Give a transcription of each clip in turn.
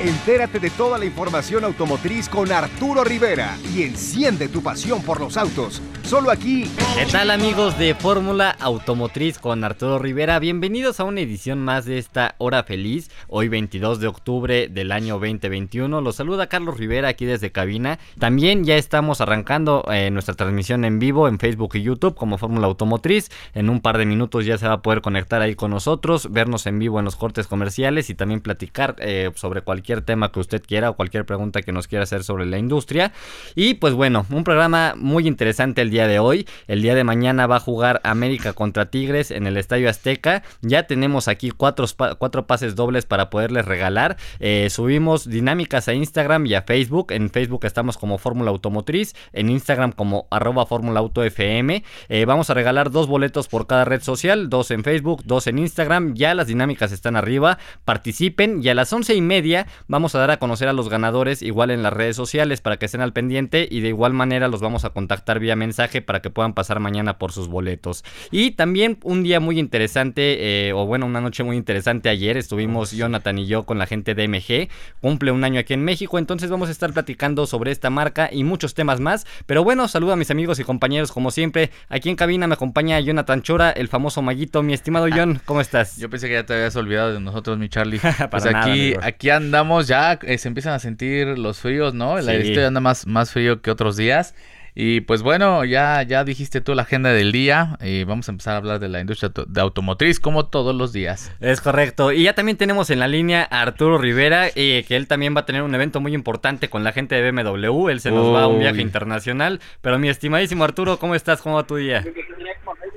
Entérate de toda la información automotriz con Arturo Rivera y enciende tu pasión por los autos. Solo aquí. ¿Qué tal amigos de Fórmula Automotriz con Arturo Rivera? Bienvenidos a una edición más de esta hora feliz. Hoy 22 de octubre del año 2021. Los saluda Carlos Rivera aquí desde cabina. También ya estamos arrancando eh, nuestra transmisión en vivo en Facebook y YouTube como Fórmula Automotriz. En un par de minutos ya se va a poder conectar ahí con nosotros, vernos en vivo en los cortes comerciales y también platicar eh, sobre cualquier tema que usted quiera o cualquier pregunta que nos quiera hacer sobre la industria. Y pues bueno, un programa muy interesante el día de hoy. El día de mañana va a jugar América contra Tigres en el Estadio Azteca. Ya tenemos aquí cuatro, cuatro pases dobles para poderles regalar. Eh, subimos dinámicas a Instagram y a Facebook. En Facebook estamos como Fórmula Automotriz, en Instagram como arroba Fórmula Auto FM. Eh, vamos a regalar dos boletos por cada red social, dos en Facebook, dos en Instagram. Ya las dinámicas están arriba. Participen y a las once y media Vamos a dar a conocer a los ganadores igual en las redes sociales para que estén al pendiente y de igual manera los vamos a contactar vía mensaje para que puedan pasar mañana por sus boletos. Y también un día muy interesante, eh, o bueno, una noche muy interesante ayer, estuvimos Jonathan y yo con la gente de MG, cumple un año aquí en México, entonces vamos a estar platicando sobre esta marca y muchos temas más. Pero bueno, saludo a mis amigos y compañeros como siempre. Aquí en cabina me acompaña Jonathan Chora, el famoso Maguito. Mi estimado ah, John, ¿cómo estás? Yo pensé que ya te habías olvidado de nosotros, mi Charlie. pues aquí, aquí andamos ya, eh, se empiezan a sentir los fríos, ¿no? El aire anda más, más frío que otros días. Y pues bueno, ya, ya dijiste tú la agenda del día y vamos a empezar a hablar de la industria de automotriz como todos los días. Es correcto. Y ya también tenemos en la línea a Arturo Rivera, eh, que él también va a tener un evento muy importante con la gente de BMW. Él se nos va a un viaje internacional. Pero mi estimadísimo Arturo, ¿cómo estás? ¿Cómo va tu día?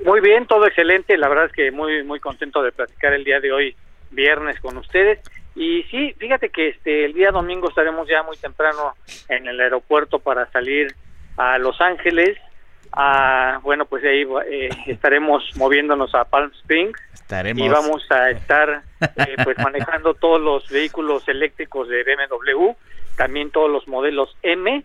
Muy bien, todo excelente. La verdad es que muy, muy contento de platicar el día de hoy, viernes, con ustedes. Y sí, fíjate que este el día domingo estaremos ya muy temprano en el aeropuerto para salir a Los Ángeles. A, bueno, pues ahí eh, estaremos moviéndonos a Palm Springs y vamos a estar eh, pues manejando todos los vehículos eléctricos de BMW, también todos los modelos M,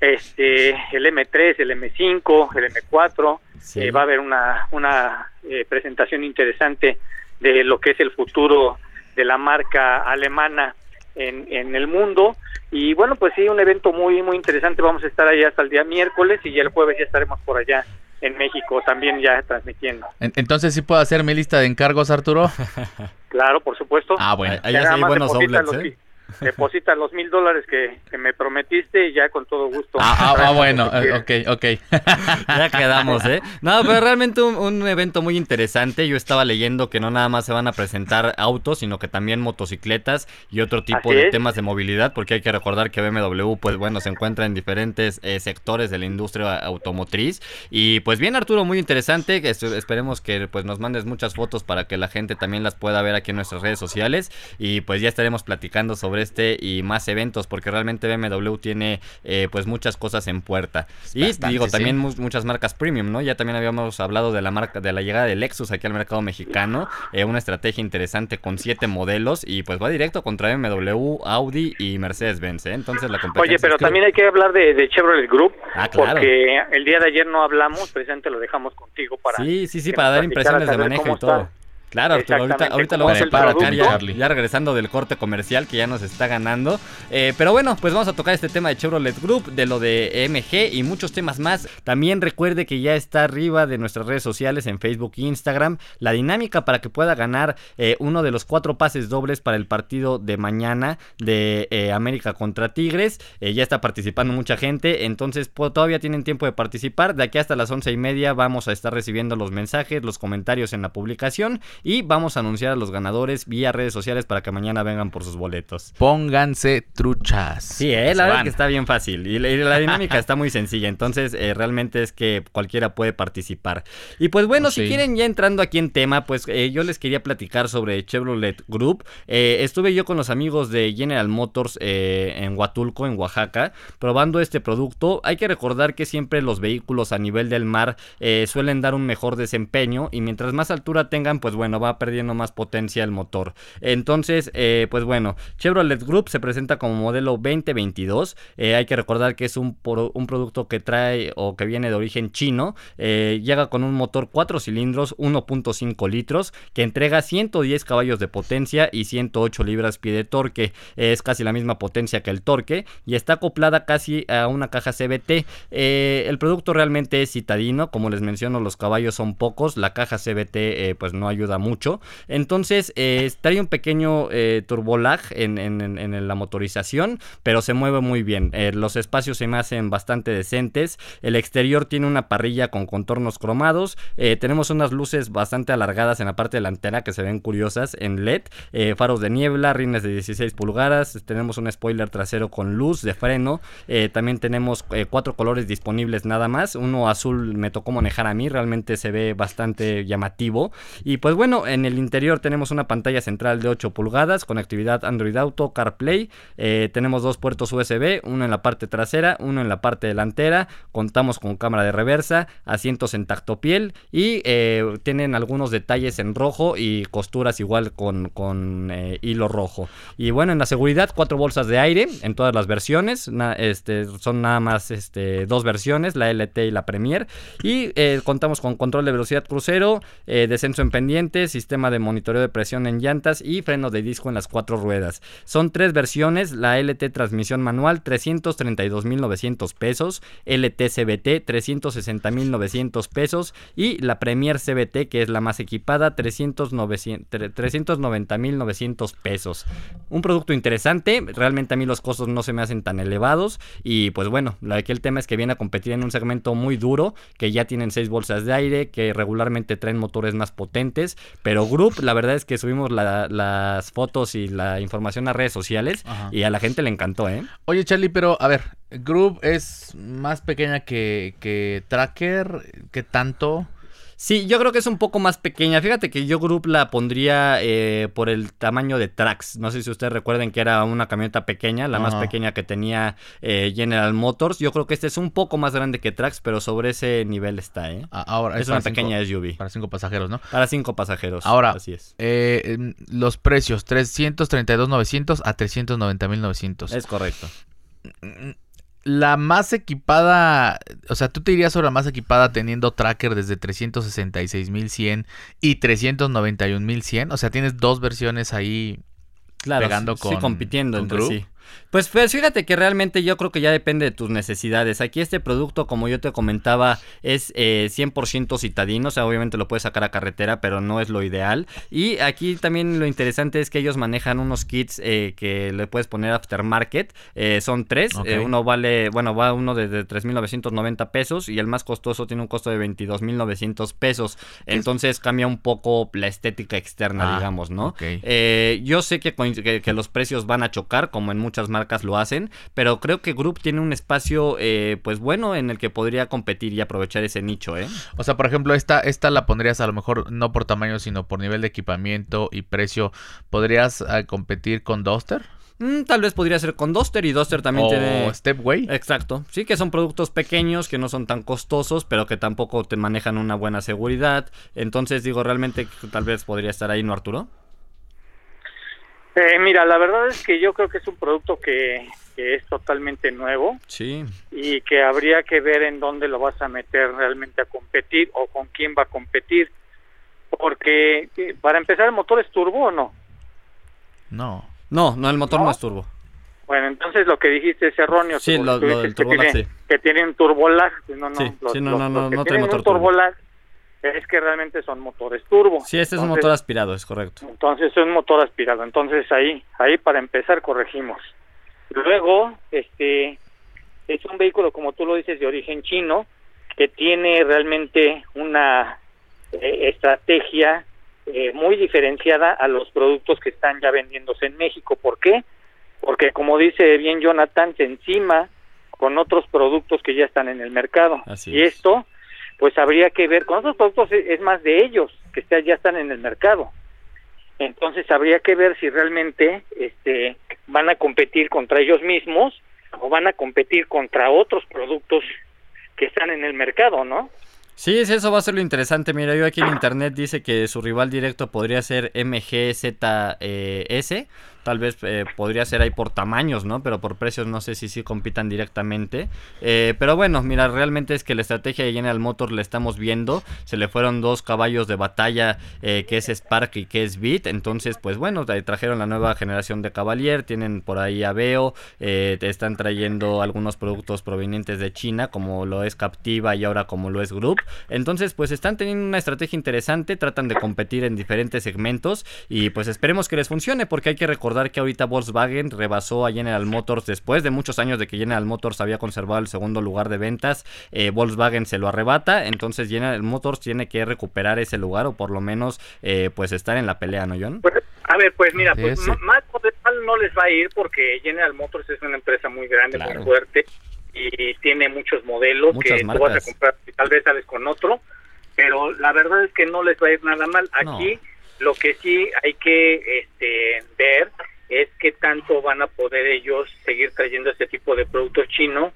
este el M3, el M5, el M4. Eh, va a haber una una presentación interesante de lo que es el futuro de la marca alemana en, en el mundo. Y bueno, pues sí, un evento muy, muy interesante. Vamos a estar allá hasta el día miércoles y ya el jueves ya estaremos por allá en México también ya transmitiendo. Entonces, ¿sí puedo hacer mi lista de encargos, Arturo? claro, por supuesto. Ah, bueno, allá sí buenos ¿eh? Deposita los mil dólares que, me prometiste y ya con todo gusto. Ah, ah, ah bueno, ok, ok. ya quedamos, ¿eh? No, pero realmente un, evento muy interesante. Yo estaba leyendo que no nada más se van a presentar autos, sino que también motocicletas y otro tipo de temas de movilidad, porque hay que recordar que BMW, pues bueno, se encuentra en diferentes eh, sectores de la industria automotriz. Y pues bien, Arturo, muy interesante. Esperemos que pues nos mandes muchas fotos para que la gente también las pueda ver aquí en nuestras redes sociales. Y pues ya estaremos platicando sobre este y más eventos, porque realmente BMW tiene eh, pues muchas cosas en puerta. y digo, también muchas marcas premium, ¿no? Ya también habíamos hablado de la marca, de la llegada de Lexus aquí al mercado mexicano, eh, una estrategia interesante con siete modelos y pues va directo contra BMW, Audi y Mercedes-Benz, ¿eh? Entonces la competencia... Oye, pero también hay que hablar de, Chevrolet Group, ah, porque el día de ayer no hablamos, precisamente lo dejamos contigo para... Sí, sí, sí, para dar impresiones de manejo y todo. Claro, Arturo, ahorita, ahorita lo vamos a tocar ya, ya, regresando del corte comercial que ya nos está ganando. Eh, pero bueno, pues vamos a tocar este tema de Chevrolet Group, de lo de MG y muchos temas más. También recuerde que ya está arriba de nuestras redes sociales en Facebook e Instagram la dinámica para que pueda ganar eh, uno de los cuatro pases dobles para el partido de mañana de eh, América contra Tigres. ya está participando mucha gente, entonces pues, todavía tienen tiempo de participar. De aquí hasta las once y media vamos a estar recibiendo los mensajes, los comentarios en la publicación y vamos a anunciar a los ganadores vía redes sociales para que mañana vengan por sus boletos. Pónganse truchas. Sí, eh, la verdad que está bien fácil. Y la, dinámica está muy sencilla. Entonces, eh, realmente es que cualquiera puede participar. Y pues bueno, si quieren ya entrando aquí en tema, pues eh, yo les quería platicar sobre Chevrolet Group. estuve yo con los amigos de General Motors en Huatulco, en Oaxaca, probando este producto. Hay que recordar que siempre los vehículos a nivel del mar suelen dar un mejor desempeño y mientras más altura tengan, pues bueno, bueno, va perdiendo más potencia el motor. Entonces, eh, pues bueno, Chevrolet Group se presenta como modelo 2022. Eh, hay que recordar que es un, producto que trae o que viene de origen chino. llega con un motor 4 cilindros, 1.5 litros, que entrega 110 caballos de potencia y 108 libras pie de torque. es casi la misma potencia que el torque y está acoplada casi a una caja CBT. el producto realmente es citadino, como les menciono, los caballos son pocos, la caja CBT eh, pues no ayuda mucho. Entonces eh, trae un pequeño eh, turbolag en, la motorización, pero se mueve muy bien. Eh, los espacios se me hacen bastante decentes. El exterior tiene una parrilla con contornos cromados. tenemos unas luces bastante alargadas en la parte delantera que se ven curiosas en LED. faros de niebla, rines de 16 pulgadas. Tenemos un spoiler trasero con luz de freno. también tenemos cuatro colores disponibles nada más. Uno azul me tocó manejar a mí, realmente se ve bastante llamativo. Y pues bueno, en el interior tenemos una pantalla central de 8 pulgadas, conectividad Android Auto, CarPlay. Eh, tenemos dos puertos USB, uno en la parte trasera, uno en la parte delantera. Contamos con cámara de reversa, asientos en tacto piel y eh, tienen algunos detalles en rojo y costuras igual con, eh, hilo rojo. Y bueno, en la seguridad, cuatro bolsas de aire en todas las versiones. este, son nada más este, dos versiones, la LT y la Premier. Y contamos con control de velocidad crucero, descenso en pendiente, sistema de monitoreo de presión en llantas y freno de disco en las cuatro ruedas. Son tres versiones, la LT transmisión manual 332.900 pesos, LT CBT 360.900 pesos y la Premier CBT que es la más equipada 390.900 pesos. Un producto interesante, realmente a mí los costos no se me hacen tan elevados y pues bueno, aquí el tema es que viene a competir en un segmento muy duro, que ya tienen seis bolsas de aire, que regularmente traen motores más potentes, pero Group, la verdad es que subimos las fotos y la información a redes sociales y a la gente le encantó, ¿eh? Oye, Charlie, pero a ver, Group es más pequeña que, que Tracker, ¿qué tanto? Sí, yo creo que es un poco más pequeña. Fíjate que yo Group la pondría eh, por el tamaño de Trax. No sé si ustedes recuerden que era una camioneta pequeña, la más pequeña que tenía eh, General Motors. Yo creo que este es un poco más grande que Trax, pero sobre ese nivel está, ¿eh? Ah, ahora, es, una pequeña SUV. Para cinco pasajeros, ¿no? Para cinco pasajeros. Ahora, así es. Eh, los precios, 332.900 a 390.900. Es correcto la más equipada, o sea, tú te irías sobre la más equipada teniendo tracker desde 366.100 y 391.100, o sea, tienes dos versiones ahí claro, pegando con, sí, compitiendo entre sí. Pues, pues, fíjate que realmente yo creo que ya depende de tus necesidades. Aquí este producto, como yo te comentaba, es eh, 100% citadino. O sea, obviamente lo puedes sacar a carretera, pero no es lo ideal. Y aquí también lo interesante es que ellos manejan unos kits eh, que le puedes poner aftermarket. Eh, son tres. Eh, uno vale, bueno, va uno de 3.990 pesos y el más costoso tiene un costo de 22.900 pesos. Entonces cambia un poco la estética externa, ah, digamos, ¿no? yo sé que, que, que los precios van a chocar, como en muchas marcas lo hacen, pero creo que Group tiene un espacio eh, pues bueno en el que podría competir y aprovechar ese nicho, ¿eh? O sea, por ejemplo, esta, esta la pondrías a lo mejor no por tamaño, sino por nivel de equipamiento y precio. ¿Podrías eh, competir con Duster? Mm, tal vez podría ser con Duster y Duster también o tiene. Stepway. Exacto. Sí, que son productos pequeños, que no son tan costosos, pero que tampoco te manejan una buena seguridad. Entonces, digo, realmente tal vez podría estar ahí, ¿no, Arturo? Eh, mira, la verdad es que yo creo que es un producto que, es totalmente nuevo. Sí. Y que habría que ver en dónde lo vas a meter realmente a competir o con quién va a competir. Porque, eh, para empezar, ¿el motor es turbo o no? No. No, no, el motor no, es turbo. Bueno, entonces lo que dijiste es erróneo. Sí, lo, del turbo que, tiene, que tiene un turbolag. No, no, sí, sí, no, no, no, no, motor turbo es que realmente son motores turbo. Sí, este es un motor aspirado, es correcto. Entonces es un motor aspirado. Entonces ahí, ahí para empezar corregimos. Luego, este, es un vehículo, como tú lo dices, de origen chino, que tiene realmente una eh, estrategia eh, muy diferenciada a los productos que están ya vendiéndose en México. ¿Por qué? Porque como dice bien Jonathan, se encima con otros productos que ya están en el mercado. y esto pues habría que ver, con otros productos es más de ellos, que ya están en el mercado. Entonces habría que ver si realmente este, van a competir contra ellos mismos o van a competir contra otros productos que están en el mercado, ¿no? Sí, eso va a ser lo interesante. Mira, yo aquí en internet dice que su rival directo podría ser MGZS. Tal vez eh, podría ser ahí por tamaños, ¿no? Pero por precios no sé si sí compitan directamente. Eh, pero bueno, mira, realmente es que la estrategia de General Motors la estamos viendo. Se le fueron dos caballos de batalla, eh, que es Spark y que es Beat. Entonces, pues bueno, trajeron la nueva generación de Cavalier. Tienen por ahí Aveo. te están trayendo algunos productos provenientes de China, como lo es Captiva y ahora como lo es Group. Entonces, pues están teniendo una estrategia interesante. Tratan de competir en diferentes segmentos. Y pues esperemos que les funcione, porque hay que recordar que ahorita Volkswagen rebasó a General Motors después de muchos años de que General Motors había conservado el segundo lugar de ventas. Eh, Volkswagen se lo arrebata, entonces General Motors tiene que recuperar ese lugar o por lo menos eh, pues estar en la pelea, ¿no, John? Pues, a ver, pues mira, pues más potencial no les va a ir porque General Motors es una empresa muy grande, muy fuerte y tiene muchos modelos que tú vas a comprar, tal vez sales con otro, pero la verdad es que no les va a ir nada mal. Aquí lo que sí hay que este, ver es qué tanto van a poder ellos seguir trayendo este tipo de productos chinos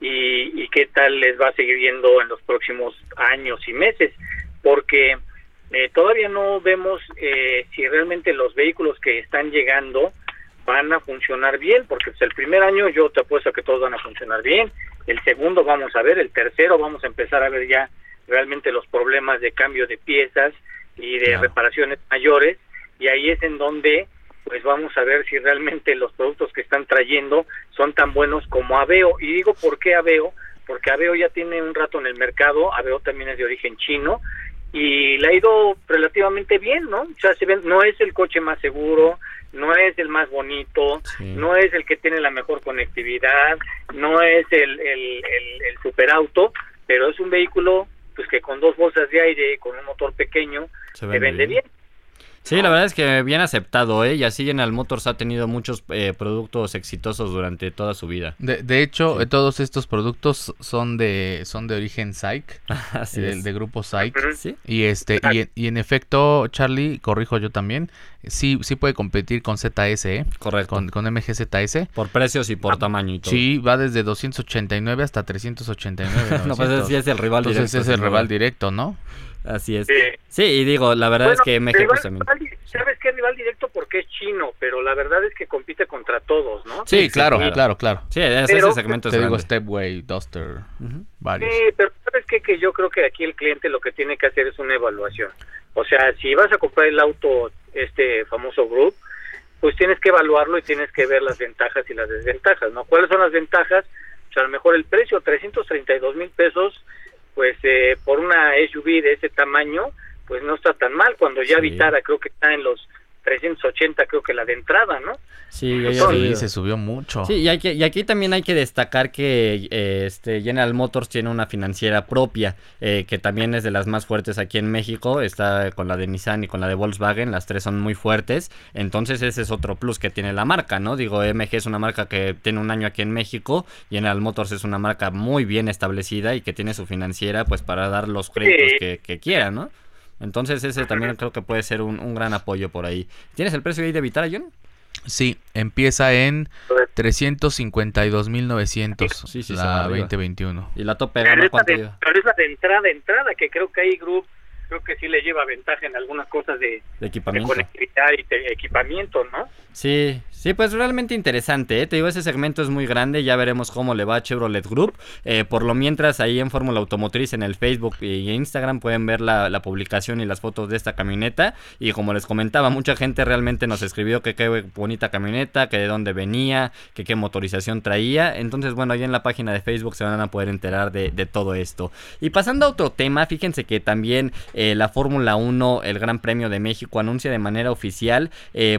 y, qué tal les va a seguir yendo en los próximos años y meses, porque eh, todavía no vemos eh, si realmente los vehículos que están llegando van a funcionar bien, porque pues, el primer año yo te apuesto que todos van a funcionar bien, el segundo vamos a ver, el tercero vamos a empezar a ver ya realmente los problemas de cambio de piezas, y de reparaciones mayores y ahí es en donde pues vamos a ver si realmente los productos que están trayendo son tan buenos como Aveo. Y digo por qué Aveo porque Aveo ya tiene un rato en el mercado Aveo también es de origen chino y le ha ido relativamente bien no o sea se ven, no es el coche más seguro no es el más bonito, no es el que tiene la mejor conectividad, no es el, el, el, el superauto, pero es un vehículo pues que con dos bolsas de aire, con un motor pequeño, se vende, bien. Sí, la verdad es que bien aceptado, ¿eh? Y así General Motors ha tenido muchos eh, productos exitosos durante toda su vida. De, de hecho, todos estos productos son de son de origen SAIC, de, grupo SAIC. Y este y, en efecto, Charlie, corrijo yo también, sí sí puede competir con ZS, ¿eh? Correcto. Con, con MGZS. Por precios y por tamaño y todo. Sí, va desde 289 hasta 389. no, pues sí es el rival directo. Entonces es el rival directo, ¿no? Así es. Sí, y digo, la verdad es que MG pues, también. ¿Sabes qué rival directo? Porque es chino, pero la verdad es que compite contra todos, ¿no? Sí, claro, claro, claro, Sí, ese segmento Te digo Stepway, Duster, varios. Sí, pero ¿sabes qué? Que yo creo que aquí el cliente lo que tiene que hacer es una evaluación. O sea, si vas a comprar el auto, este famoso Group, pues tienes que evaluarlo y tienes que ver las ventajas y las desventajas, ¿no? ¿Cuáles son las ventajas? O sea, a lo mejor el precio, 332 mil pesos, pues eh, por una SUV de ese tamaño, pues no está tan mal. Cuando ya Vitara creo que está en los 380 creo que la de entrada, ¿no? Sí, se subió mucho. Sí, y, hay que, y aquí también hay que destacar que eh, este General Motors tiene una financiera propia, eh, que también es de las más fuertes aquí en México, está con la de Nissan y con la de Volkswagen, las tres son muy fuertes, entonces ese es otro plus que tiene la marca, ¿no? Digo, MG es una marca que tiene un año aquí en México, General Motors es una marca muy bien establecida y que tiene su financiera pues para dar los créditos que, que quiera, ¿no? Entonces ese también creo que puede ser un, gran apoyo por ahí. ¿Tienes el precio ahí de Vitara, John? Sí, empieza en 352.900 sí, sí, la 2021. ¿Y la tope gama cuánto de, Pero es la de entrada, entrada, que creo que hay Group creo que sí le lleva ventaja en algunas cosas de, equipamiento. conectividad y de equipamiento, ¿no? Sí, sí, pues realmente interesante, ¿eh? te digo, ese segmento es muy grande, ya veremos cómo le va a Chevrolet Group. Eh, por lo mientras, ahí en Fórmula Automotriz, en el Facebook y Instagram, pueden ver la, publicación y las fotos de esta camioneta. Y como les comentaba, mucha gente realmente nos escribió que qué bonita camioneta, que de dónde venía, que qué motorización traía. Entonces, bueno, ahí en la página de Facebook se van a poder enterar de, todo esto. Y pasando a otro tema, fíjense que también eh, la Fórmula 1, el Gran Premio de México, anuncia de manera oficial,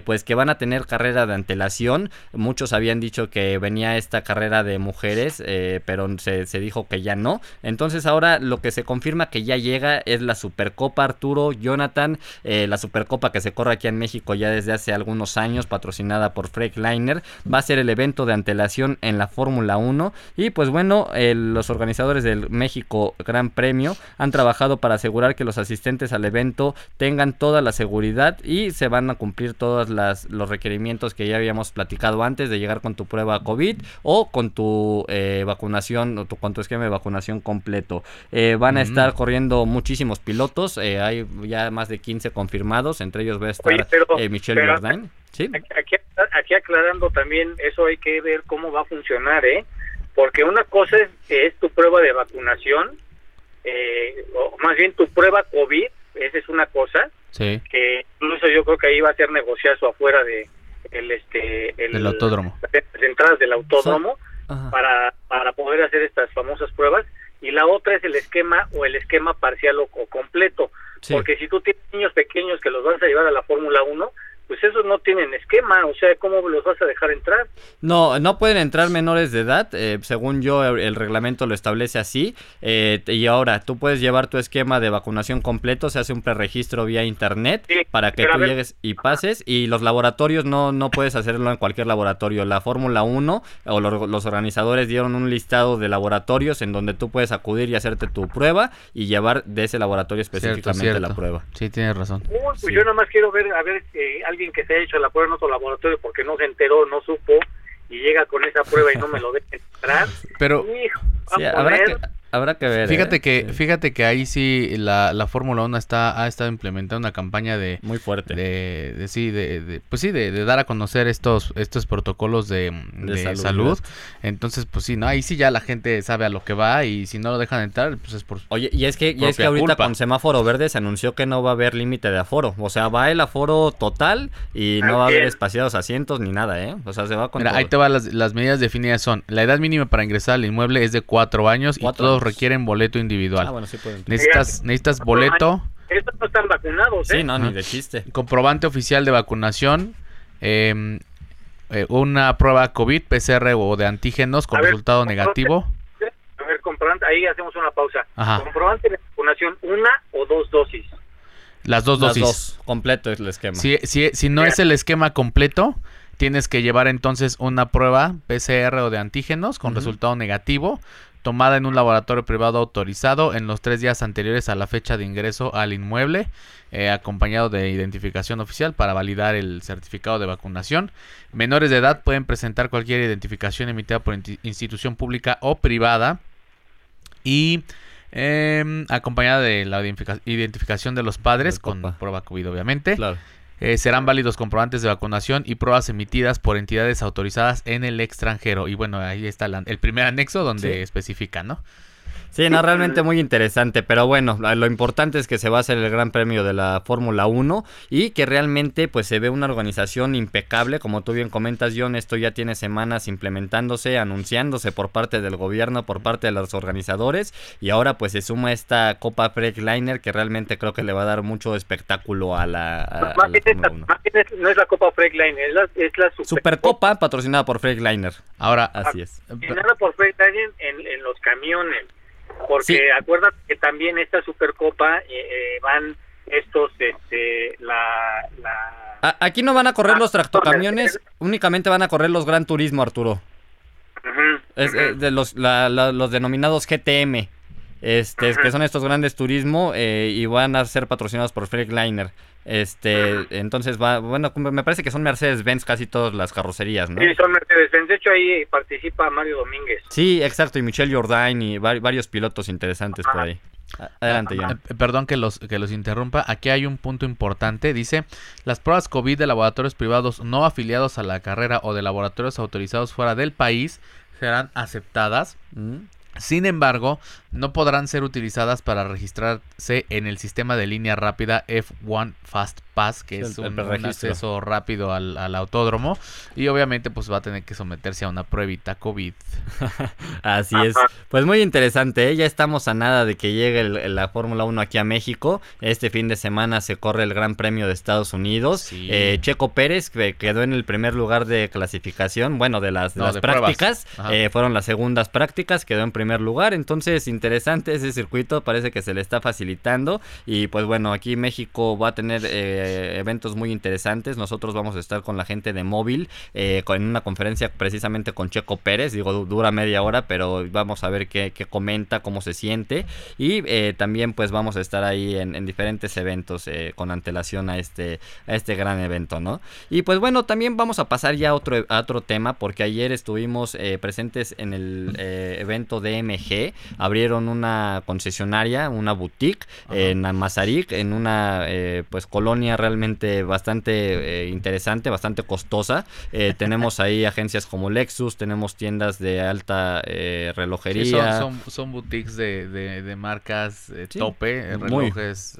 pues que van a tener carrera de antelación. Muchos habían dicho que venía esta carrera de mujeres, eh, pero se, dijo que ya no. Entonces ahora lo que se confirma que ya llega es la Supercopa Arturo Jonathan, eh, la Supercopa que se corre aquí en México ya desde hace algunos años, patrocinada por Freightliner. Va a ser el evento de antelación en la Fórmula 1. Y pues bueno, los organizadores del México Gran Premio han trabajado para asegurar que los asistentes al evento tengan toda la seguridad y se van a cumplir todos los requerimientos que ya habíamos platicado antes de llegar con tu prueba COVID o con tu eh, vacunación o tu, con tu esquema de vacunación completo. Eh, van a estar corriendo muchísimos pilotos, hay ya más de 15 confirmados, entre ellos va a estar Michelle Jordan. ¿Sí? Aquí, aquí aclarando también, eso hay que ver cómo va a funcionar, ¿eh? Porque una cosa es, es tu prueba de vacunación, o más bien tu prueba COVID, esa es una cosa, Sí. Que incluso yo creo que ahí va a ser negociazo afuera de el este el, autódromo. Las entradas del autódromo para para poder hacer estas famosas pruebas y la otra es el esquema o el esquema parcial o, completo. Porque si tú tienes niños pequeños que los vas a llevar a la Fórmula 1, pues esos no tienen esquema, o sea, ¿cómo los vas a dejar entrar? No, no pueden entrar menores de edad, eh, según yo el, reglamento lo establece así, eh, y ahora tú puedes llevar tu esquema de vacunación completo, se hace un preregistro vía internet para que tú llegues y pases, y los laboratorios no, no puedes hacerlo en cualquier laboratorio, la Fórmula 1 o los, organizadores dieron un listado de laboratorios en donde tú puedes acudir y hacerte tu prueba y llevar de ese laboratorio específicamente la prueba. Sí, tienes razón. pues yo nada más quiero ver, a ver, eh, alguien que se ha hecho la prueba en otro laboratorio porque no se enteró, no supo y llega con esa prueba y no me lo deja entrar. Pero Habrá que ver. Fíjate ¿eh? que, fíjate que ahí sí la, la Fórmula 1 está, ha estado implementando una campaña de muy fuerte. De, sí, de, pues sí, de, dar a conocer estos, estos protocolos de, salud. Entonces, pues sí, no, ahí sí ya la gente sabe a lo que va y si no lo dejan entrar, pues es por Oye, y es que, y es que ahorita con semáforo verde se anunció que no va a haber límite de aforo. O sea, va el aforo total y no va a haber espaciados asientos ni nada, ¿eh? O sea, se va con Mira, ahí te va las, las medidas definidas son, la edad mínima para ingresar al inmueble es de cuatro años y todos requieren boleto individual. Ah, bueno, sí pueden. Necesitas, necesitas boleto. Estos no están vacunados, ¿eh? Sí, no, ni de chiste. Comprobante oficial de vacunación. Em, eh, una prueba COVID, PCR o de antígenos con resultado negativo. A ver, comprobante, ahí hacemos una pausa. Comprobante de vacunación, una o dos dosis. Las dos dosis. Dos, completo es el esquema. Si, si, si no es el esquema completo, tienes que llevar entonces una prueba PCR o de antígenos con resultado negativo tomada en un laboratorio privado autorizado en los tres días anteriores a la fecha de ingreso al inmueble, eh, acompañado de identificación oficial para validar el certificado de vacunación. Menores de edad pueden presentar cualquier identificación emitida por institución pública o privada y em, acompañada de la identificación de los padres con prueba COVID obviamente. Claro. Eh, serán válidos comprobantes de vacunación y pruebas emitidas por entidades autorizadas en el extranjero. Y bueno, ahí está el primer anexo donde especifica, ¿no? Sí, no, realmente muy interesante, pero bueno, lo importante es que se va a hacer el Gran Premio de la Fórmula 1 y que realmente pues se ve una organización impecable, como tú bien comentas, John, esto ya tiene semanas implementándose, anunciándose por parte del gobierno, por parte de los organizadores y ahora pues se suma esta Copa Freightliner que realmente creo que le va a dar mucho espectáculo a la, Fórmula 1. no es la Copa Freightliner, es la, es la Supercopa patrocinada por Freightliner. Ahora, así es. Patrocinada por Freightliner en, en los camiones porque acuérdate que también esta Supercopa eh, eh, van estos, este, la, Aquí no van a correr los tractocamiones, únicamente van a correr los Gran Turismo, Arturo. es, eh, de los, los denominados GTM, este, que son estos grandes turismo y van a ser patrocinados por Freightliner. Este, entonces va, bueno, me parece que son Mercedes-Benz casi todas las carrocerías, ¿no? Sí, son Mercedes-Benz. De hecho, ahí participa Mario Domínguez. Sí, exacto, y Michelle Jordain y varios pilotos interesantes por ahí. Adelante, John. Eh, perdón que los, que los interrumpa. Aquí hay un punto importante. Dice, las pruebas COVID de laboratorios privados no afiliados a la carrera o de laboratorios autorizados fuera del país serán aceptadas. Mm. Sin embargo, no podrán ser utilizadas para registrarse en el sistema de línea rápida F1 Fast Pass, que es un, acceso rápido al, autódromo. Y obviamente pues va a tener que someterse a una pruebita COVID. Así es. Pues muy interesante, ¿eh? ya estamos a nada de que llegue la Fórmula 1 aquí a México. Este fin de semana se corre el Gran Premio de Estados Unidos. Eh, Checo Pérez que quedó en el primer lugar de clasificación, bueno, de las, prácticas. Eh, fueron las segundas prácticas, quedó en primer lugar. Entonces, interesante ese circuito, parece que se le está facilitando. Y pues bueno, aquí México va a tener eh, eventos muy interesantes, nosotros vamos a estar con la gente de móvil eh, en una conferencia precisamente con Checo Pérez, digo, dura media hora, pero vamos a ver qué, comenta, cómo se siente. Y eh, también pues vamos a estar ahí en, diferentes eventos con antelación a este, a este gran evento, ¿no? Y pues bueno, también vamos a pasar ya a otro, otro tema porque ayer estuvimos presentes en el evento de MG, abrieron una concesionaria, una boutique en Mazarik, en una eh, pues colonia realmente bastante eh, interesante, bastante costosa. Eh, tenemos ahí agencias como Lexus, tenemos tiendas de alta relojería. son, boutiques de, marcas tope, relojes.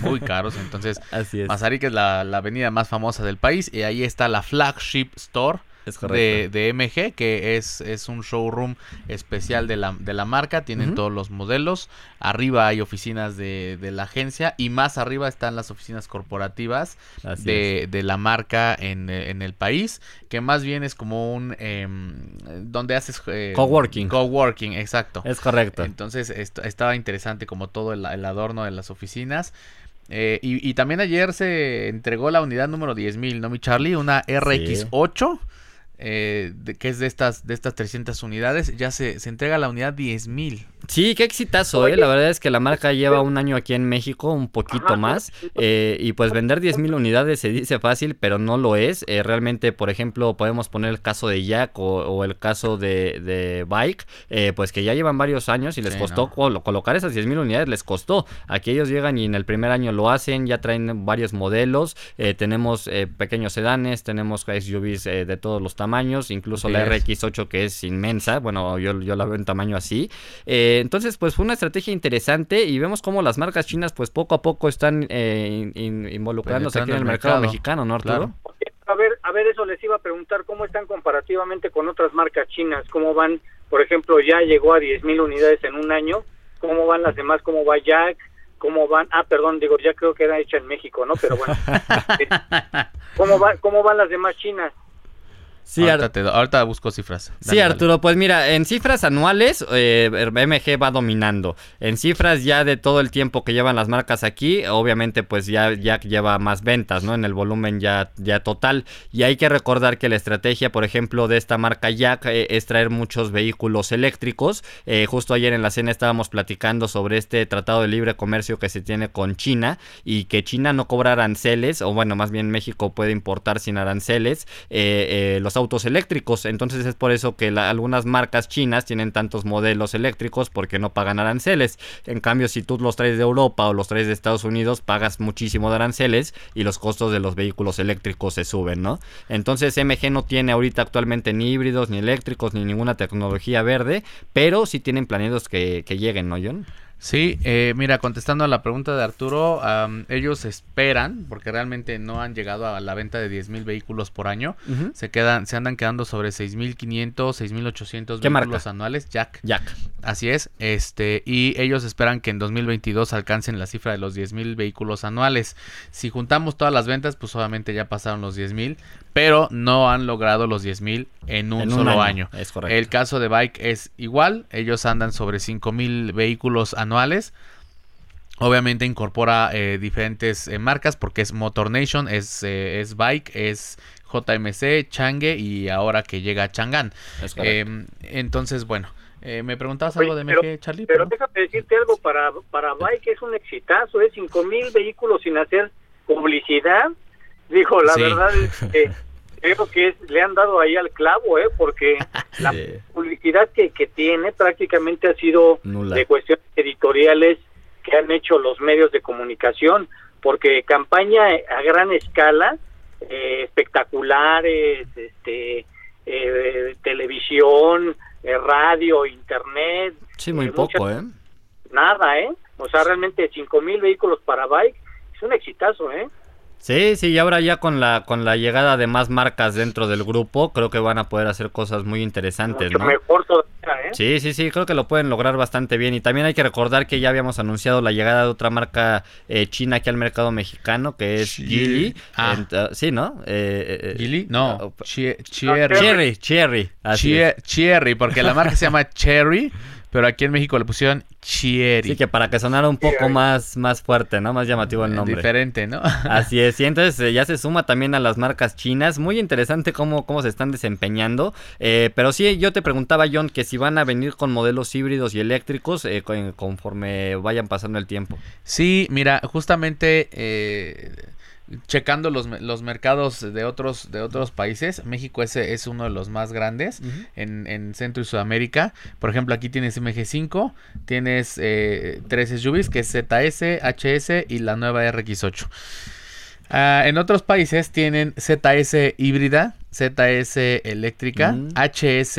Muy, caros, entonces Así es. Mazarik es la, la avenida más famosa del país y ahí está la flagship store de, de, MG, que es, es un showroom especial de la, de la marca. Tienen todos los modelos. Arriba hay oficinas de, de, la agencia y más arriba están las oficinas corporativas de, de, la marca en, en, el país, que más bien es como un... Em, donde haces... Eh, coworking. Coworking, exacto. Es correcto. Entonces estaba interesante como todo el, el adorno de las oficinas. Eh, y, y, también ayer se entregó la unidad número 10.000, ¿no, mi Charlie? Una RX8 eh, que es de estas, de estas 300 unidades, ya se, se entrega la unidad 10.000. Sí, qué exitazo, ¿eh? La verdad es que la marca lleva un año aquí en México, un poquito más, eh, y pues vender 10.000 unidades se dice fácil, pero no lo es. Eh, realmente, por ejemplo, podemos poner el caso de Jack o, el caso de, de Bike, eh, pues que ya llevan varios años y les costó colocar esas 10.000 unidades, les costó. Aquí ellos llegan y en el primer año lo hacen, ya traen varios modelos, tenemos pequeños sedanes, tenemos SUVs de todos los tamaños, incluso la RX8 que es inmensa, bueno, yo, yo la veo en tamaño así. Eh, entonces, pues fue una estrategia interesante y vemos cómo las marcas chinas, pues poco a poco están eh, involucrándose aquí en el mercado, mexicano, ¿no, Arturo? A ver, a ver, eso les iba a preguntar, ¿cómo están comparativamente con otras marcas chinas? ¿Cómo van, por ejemplo, ya llegó a 10.000 unidades en un año? ¿Cómo van las demás? ¿Cómo va Jack? ¿Cómo van? Ah, perdón, digo, ya creo que era hecha en México, ¿no? Pero bueno. ¿Cómo, va, ¿Cómo van las demás chinas? Sí, ahorita, busco cifras. sí, Arturo, pues mira, en cifras anuales eh, MG va dominando. En cifras ya de todo el tiempo que llevan las marcas aquí, obviamente pues ya, ya lleva más ventas, ¿no? En el volumen ya, ya total. Y hay que recordar que la estrategia, por ejemplo, de esta marca Jack eh, es traer muchos vehículos eléctricos. Eh, justo ayer en la cena estábamos platicando sobre este tratado de libre comercio que se tiene con China y que China no cobra aranceles, o bueno, más bien México puede importar sin aranceles. los autos eléctricos. Entonces es por eso que algunas marcas chinas tienen tantos modelos eléctricos porque no pagan aranceles. En cambio, si tú los traes de Europa o los traes de Estados Unidos, pagas muchísimo de aranceles y los costos de los vehículos eléctricos se suben, ¿no? Entonces MG no tiene ahorita actualmente ni híbridos, ni eléctricos, ni ninguna tecnología verde, pero sí tienen planeados que, que lleguen, ¿no, John? Sí, eh, mira, contestando a la pregunta de Arturo, ellos esperan, porque realmente no han llegado a la venta de 10.000 vehículos por año, se quedan, se andan quedando sobre 6.500, 6.800 vehículos anuales, Jack. Jack. Así es, este, y ellos esperan que en 2022 alcancen la cifra de los 10.000 vehículos anuales. Si juntamos todas las ventas, pues obviamente ya pasaron los 10.000, pero no han logrado los 10.000 en un solo año. Es correcto. El caso de Bike es igual, ellos andan sobre 5.000 vehículos anuales. Obviamente incorpora eh, diferentes eh, marcas porque es Motor Nation, es, eh, es Bike, es JMC, Change y ahora que llega Chang'an. Em, entonces, bueno, me preguntabas algo de MG, Charlie. Pero, déjame decirte algo, para, para Bike es un exitazo, es 5.000 vehículos sin hacer publicidad Dijo, la verdad es que creo que le han dado ahí al clavo, ¿eh? porque la publicidad que, que tiene prácticamente ha sido de cuestiones editoriales que han hecho los medios de comunicación, porque campaña a gran escala, eh, espectaculares, este, eh, televisión, eh, radio, internet. Sí, muy poco, ¿eh? Nada, ¿eh? O sea, realmente cinco mil vehículos para bike es un exitazo, ¿eh? Sí, sí, y ahora ya con la con la llegada de más marcas dentro del grupo, creo que van a poder hacer cosas muy interesantes, ¿no? Mejor todavía, ¿eh? Sí, sí, sí, creo que lo pueden lograr bastante bien. Y también hay que recordar que ya habíamos anunciado la llegada de otra marca eh, china aquí al mercado mexicano, que es Geely. Ah. Uh, sí, ¿no? Eh, ¿Geely? No, uh, Cherry. Cherry, Cherry. Cherry, porque la marca se llama Cherry pero aquí en México le pusieron Chieri. Sí, que para que sonara un poco más, más fuerte, ¿no? Más llamativo el nombre. Diferente, ¿no? Así es, y entonces eh, ya se suma también a las marcas chinas. Muy interesante cómo, cómo se están desempeñando. Eh, pero sí, yo te preguntaba, John, que si van a venir con modelos híbridos y eléctricos eh, conforme vayan pasando el tiempo. Sí, mira, justamente checando los, los, mercados de otros, de otros países, México es, es uno de los más grandes en, en, Centro y Sudamérica. Por ejemplo, aquí tienes MG5, tienes eh, tres SUVs, que es ZS, HS y la nueva RX8. Ah, en otros países tienen ZS híbrida, ZS eléctrica, HS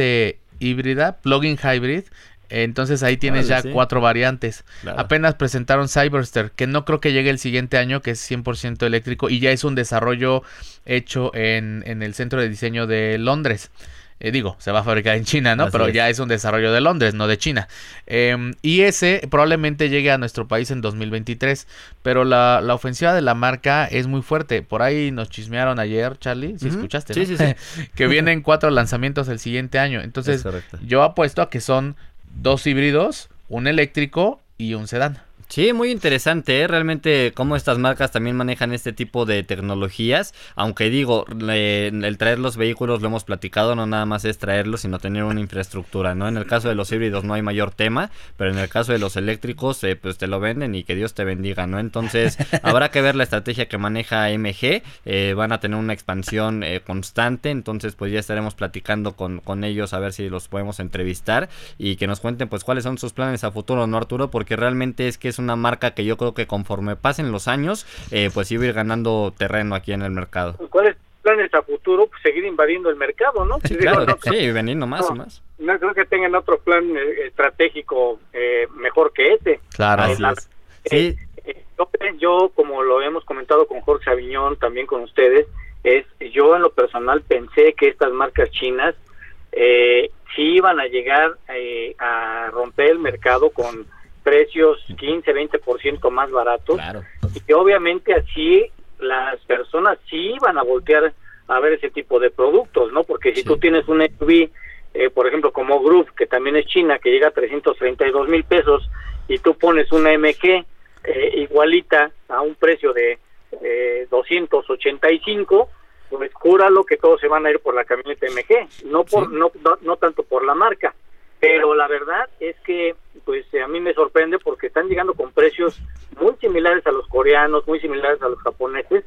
híbrida, plug-in hybrid entonces ahí tienes ya cuatro variantes. Apenas presentaron Cyberster, que no creo que llegue el siguiente año, que es 100% eléctrico y ya es un desarrollo hecho en, en el centro de diseño de Londres. Eh, digo, se va a fabricar en China, ¿no? Pero ya es un desarrollo de Londres, no de China. Em, y ese probablemente llegue a nuestro país en 2023. Pero la, la, ofensiva de la marca es muy fuerte. Por ahí nos chismearon ayer, Charlie, si escuchaste, sí, sí, sí. que vienen cuatro lanzamientos el siguiente año. Entonces, yo apuesto a que son dos híbridos, un eléctrico y un sedán. Sí, muy interesante, ¿eh? realmente cómo estas marcas también manejan este tipo de tecnologías, aunque digo, el traer los vehículos lo hemos platicado, no nada más es traerlos, sino tener una infraestructura, ¿no? En el caso de los híbridos no hay mayor tema, pero en el caso de los eléctricos, eh, pues te lo venden y que Dios te bendiga, ¿no? Entonces, habrá que ver la estrategia que maneja MG, eh, van a tener una expansión eh, constante, entonces pues ya estaremos platicando con, con ellos a ver si los podemos entrevistar y que nos cuenten pues cuáles son sus planes a futuro, ¿no, Arturo? Porque realmente es que es una marca que yo creo que conforme pasen los años, eh, pues iba a ir ganando terreno aquí en el mercado. ¿Cuál es planes a futuro? Pues seguir invadiendo el mercado, ¿no? Sí, claro, sí, más y más. No creo que tengan otro plan eh, estratégico eh, mejor que este. Claro, Sí. yo, como lo hemos comentado con Jorge Aviñón, también con ustedes, es yo en lo personal pensé que estas marcas chinas eh, sí iban a llegar a romper el mercado con precios 15, 20% más baratos. Y que obviamente así las personas sí van a voltear a ver ese tipo de productos, ¿no? Porque si tú tienes un SUV, eh, por ejemplo, como Groove, que también es China, que llega a 332 mil pesos, y tú pones una MG eh, igualita a un precio de eh, 285, pues cúralo que todos se van a ir por la camioneta MG, no por no, no tanto por la marca pero la verdad es que pues a mí me sorprende porque están llegando con precios muy similares a los coreanos, muy similares a los japoneses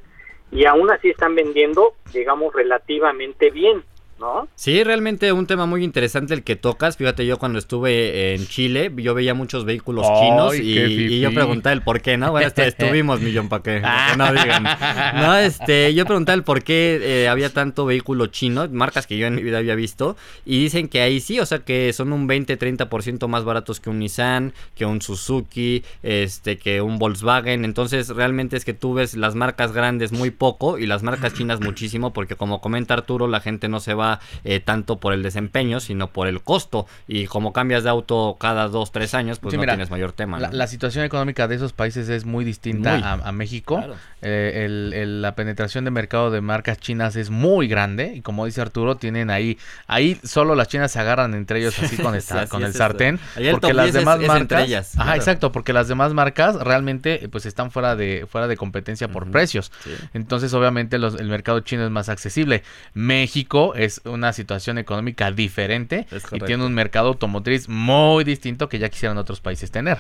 y aún así están vendiendo, digamos, relativamente bien. ¿No? Sí, realmente un tema muy interesante el que tocas. Fíjate, yo cuando estuve en Chile, yo veía muchos vehículos chinos y, yo preguntaba el por qué, ¿no? Bueno, este, estuvimos, millón, ¿para qué? no digan. No, este, yo preguntaba el por qué eh, había tanto vehículo chino, marcas que yo en mi vida había visto, y dicen que ahí sí, o sea, que son un 20-30% más baratos que un Nissan, que un Suzuki, este, que un Volkswagen. Entonces, realmente es que tú ves las marcas grandes muy poco y las marcas chinas muchísimo, porque como comenta Arturo, la gente no se va eh, tanto por el desempeño, sino por el costo. Y como cambias de auto cada dos, tres años, pues no tienes mayor tema. La, situación económica de esos países es muy distinta a, México. Eh, la penetración de mercado de marcas chinas es muy grande. Y como dice Arturo, tienen ahí, ahí solo las chinas se agarran entre ellos así con, con el sartén. porque las demás marcas. ajá, exacto, porque las demás marcas realmente pues están fuera de, fuera de competencia por precios. Entonces, obviamente, el mercado chino es más accesible. México es una situación económica diferente y tiene un mercado automotriz muy distinto que ya quisieran otros países tener.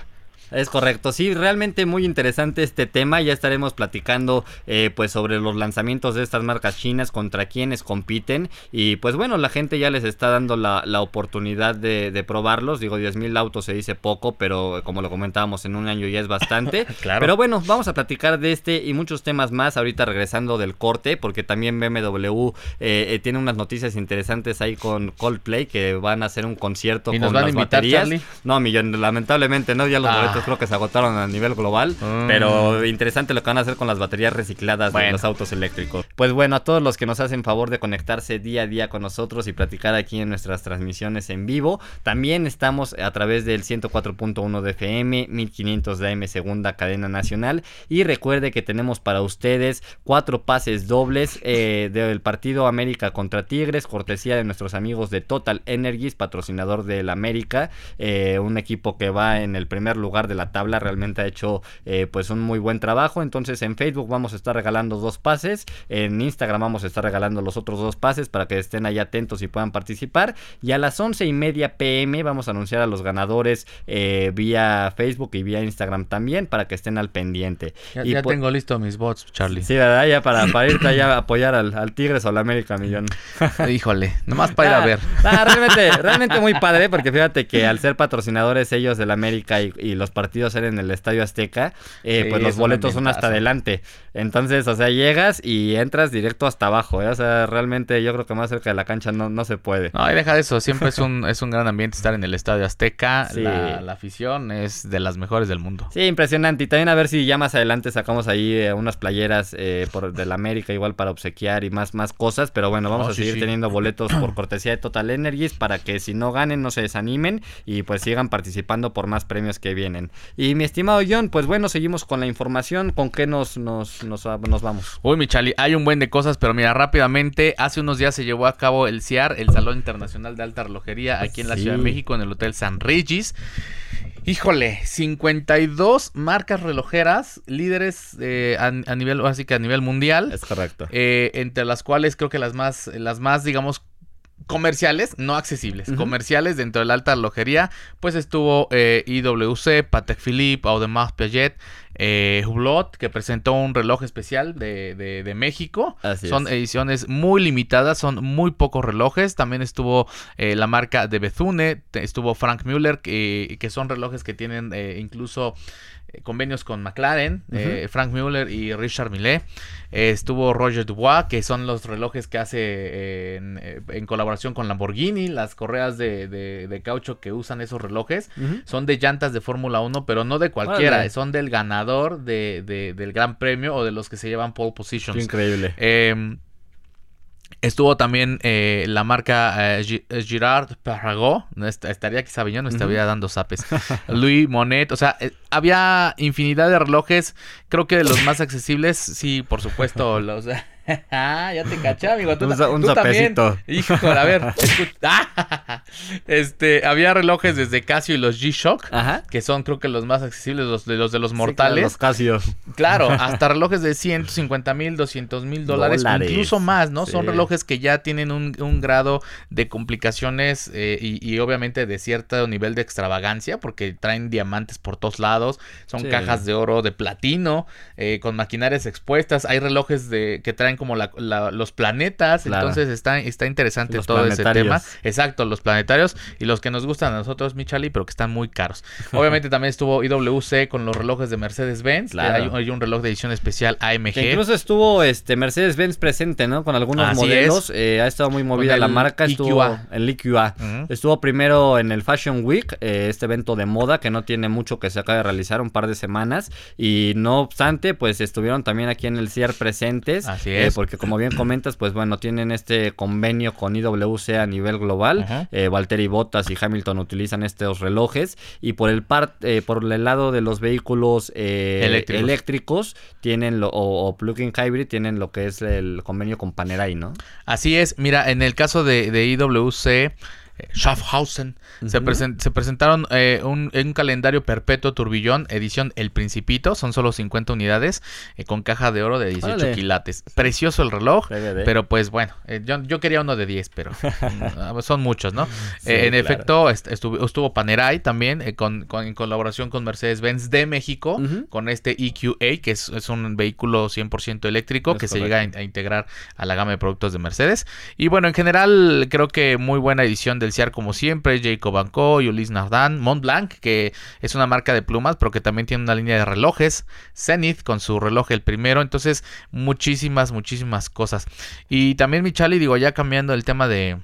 Es correcto, sí, realmente muy interesante este tema. Ya estaremos platicando eh, pues sobre los lanzamientos de estas marcas chinas, contra quienes compiten. Y pues bueno, la gente ya les está dando la, oportunidad de, probarlos. Digo, 10.000 autos se dice poco, pero como lo comentábamos en un año ya es bastante. claro. Pero bueno, vamos a platicar de este y muchos temas más ahorita regresando del corte, porque también BMW eh, eh, tiene unas noticias interesantes ahí con Coldplay que van a hacer un concierto ¿Y con nos van las a invitar, baterías. No, millón, lamentablemente no, ya los ah estos creo que se agotaron a nivel global. Mm. Pero interesante lo que van a hacer con las baterías recicladas de los autos eléctricos. Pues bueno, a todos los que nos hacen favor de conectarse día a día con nosotros y platicar aquí en nuestras transmisiones en vivo. También estamos a través del 104.1 de FM, 1500 de AM segunda cadena nacional. Y recuerde que tenemos para ustedes cuatro pases dobles eh, del partido América contra Tigres, cortesía de nuestros amigos de Total Energies, patrocinador del América. Eh, un equipo que va en el primer lugar de la tabla, realmente ha hecho eh, pues un muy buen trabajo. Entonces en Facebook vamos a estar regalando dos pases, en Instagram vamos a estar regalando los otros dos pases para que estén ahí atentos y puedan participar. Y a las once y media pm vamos a anunciar a los ganadores eh, vía Facebook y vía Instagram también para que estén al pendiente. Ya, y tengo listo mis bots, Charlie. Sí, ¿verdad? Ya para, para irte allá a apoyar al, Tigres o al América Millón. Híjole, nomás para ir a ver. realmente, realmente muy padre porque fíjate que al ser patrocinadores ellos del América y, los partidos ser en el Estadio Azteca, eh, pues los boletos son hasta adelante. Entonces, o sea, llegas y entras directo hasta abajo. ¿eh? O sea, realmente yo creo que más cerca de la cancha no, no se puede. No, y deja de eso. Siempre es un, es un gran ambiente estar en el Estadio Azteca. La, afición es de las mejores del mundo. Sí, impresionante. Y también a ver si ya más adelante sacamos ahí eh, unas playeras eh, por del América igual para obsequiar y más, más cosas. Pero bueno, vamos a seguir teniendo boletos por cortesía de Total Energies para que si no ganen no se desanimen y pues sigan participando por más premios que vienen. Y mi estimado John, pues bueno, seguimos con la información. ¿Con qué nos, nos, nos, nos vamos? Uy, mi Chali, hay un buen de cosas, pero mira, rápidamente, hace unos días se llevó a cabo el CIAR, el Salón Internacional de Alta Relojería, aquí en la Ciudad de México, en el Hotel San Regis. Híjole, 52 marcas relojeras, líderes eh, a, nivel, así que a nivel mundial. Es correcto. Eh, entre las cuales creo que las más, las más, digamos, comerciales, no accesibles, comerciales dentro de la alta relojería, pues estuvo eh, IWC, Patek Philippe, Audemars Piaget, eh, Hublot, que presentó un reloj especial de, de, México. son ediciones muy limitadas, son muy pocos relojes. También estuvo eh, la marca de Bethune, estuvo Frank Müller, que, que son relojes que tienen eh, incluso convenios con McLaren, Frank Mueller y Richard Millet. Estuvo Roger Dubois, que son los relojes que hace en, colaboración con Lamborghini. Las correas de, caucho que usan esos relojes son de llantas de Fórmula 1, pero no de cualquiera. Son del ganador del Gran Premio o de los que se llevan pole positions. increíble. Em, Estuvo también eh, la marca eh, eh Girard Perregaux, estaría aquí Sabiñón, no estaría dando zapes. Louis Monet, o sea, eh, había infinidad de relojes, creo que de los más accesibles, sí, por supuesto, los... Ah, ya te caché, amigo. Tú, un, un también. Híjole, a ver. este, había relojes desde Casio y los G-Shock, que son creo que los más accesibles, los de los, de los mortales. los Casio. Claro, hasta relojes de 150 mil, 200 mil dólares, incluso más, ¿no? Son relojes que ya tienen un, grado de complicaciones eh, y, obviamente de cierto nivel de extravagancia, porque traen diamantes por todos lados, son cajas de oro, de platino, eh, con maquinarias expuestas. Hay relojes de que traen como los planetas. Entonces está, está interesante todo ese tema. Exacto, los planetarios y los que nos gustan a nosotros, Michali, pero que están muy caros. Obviamente también estuvo IWC con los relojes de Mercedes-Benz. Hay, un reloj de edición especial AMG. incluso estuvo este Mercedes-Benz presente, ¿no? Con algunos modelos. Eh, ha estado muy movida la marca. Estuvo el EQA. Estuvo primero en el Fashion Week, eh, este evento de moda que no tiene mucho que se acaba de realizar, un par de semanas. Y no obstante, pues estuvieron también aquí en el CIAR presentes. Así es porque como bien comentas, pues bueno, tienen este convenio con IWC a nivel global. Eh, Valtteri Bottas y Hamilton utilizan estos relojes. Y por el eh, por el lado de los vehículos eh, eléctricos. tienen lo, o, plug-in hybrid, tienen lo que es el convenio con Panerai, ¿no? Así es, mira, en el caso de, de IWC Schaffhausen. se, presentaron eh, un, un, calendario perpetuo turbillón, edición El Principito, son solo 50 unidades, eh, con caja de oro de 18 quilates. Precioso el reloj, pero pues bueno, eh, yo, quería uno de 10, pero mm, son muchos, ¿no? en efecto, estuvo, estuvo Panerai también, con, en colaboración con Mercedes-Benz de México, con este EQA, que es, un vehículo 100% eléctrico que se llega a, a, integrar a la gama de productos de Mercedes. Y bueno, en general, creo que muy buena edición del como siempre, Jacob Anco, Ulysse Nardin, Montblanc, que es una marca de plumas, pero que también tiene una línea de relojes, Zenith con su reloj el primero, entonces muchísimas, muchísimas cosas. Y también Michali, digo, ya cambiando el tema de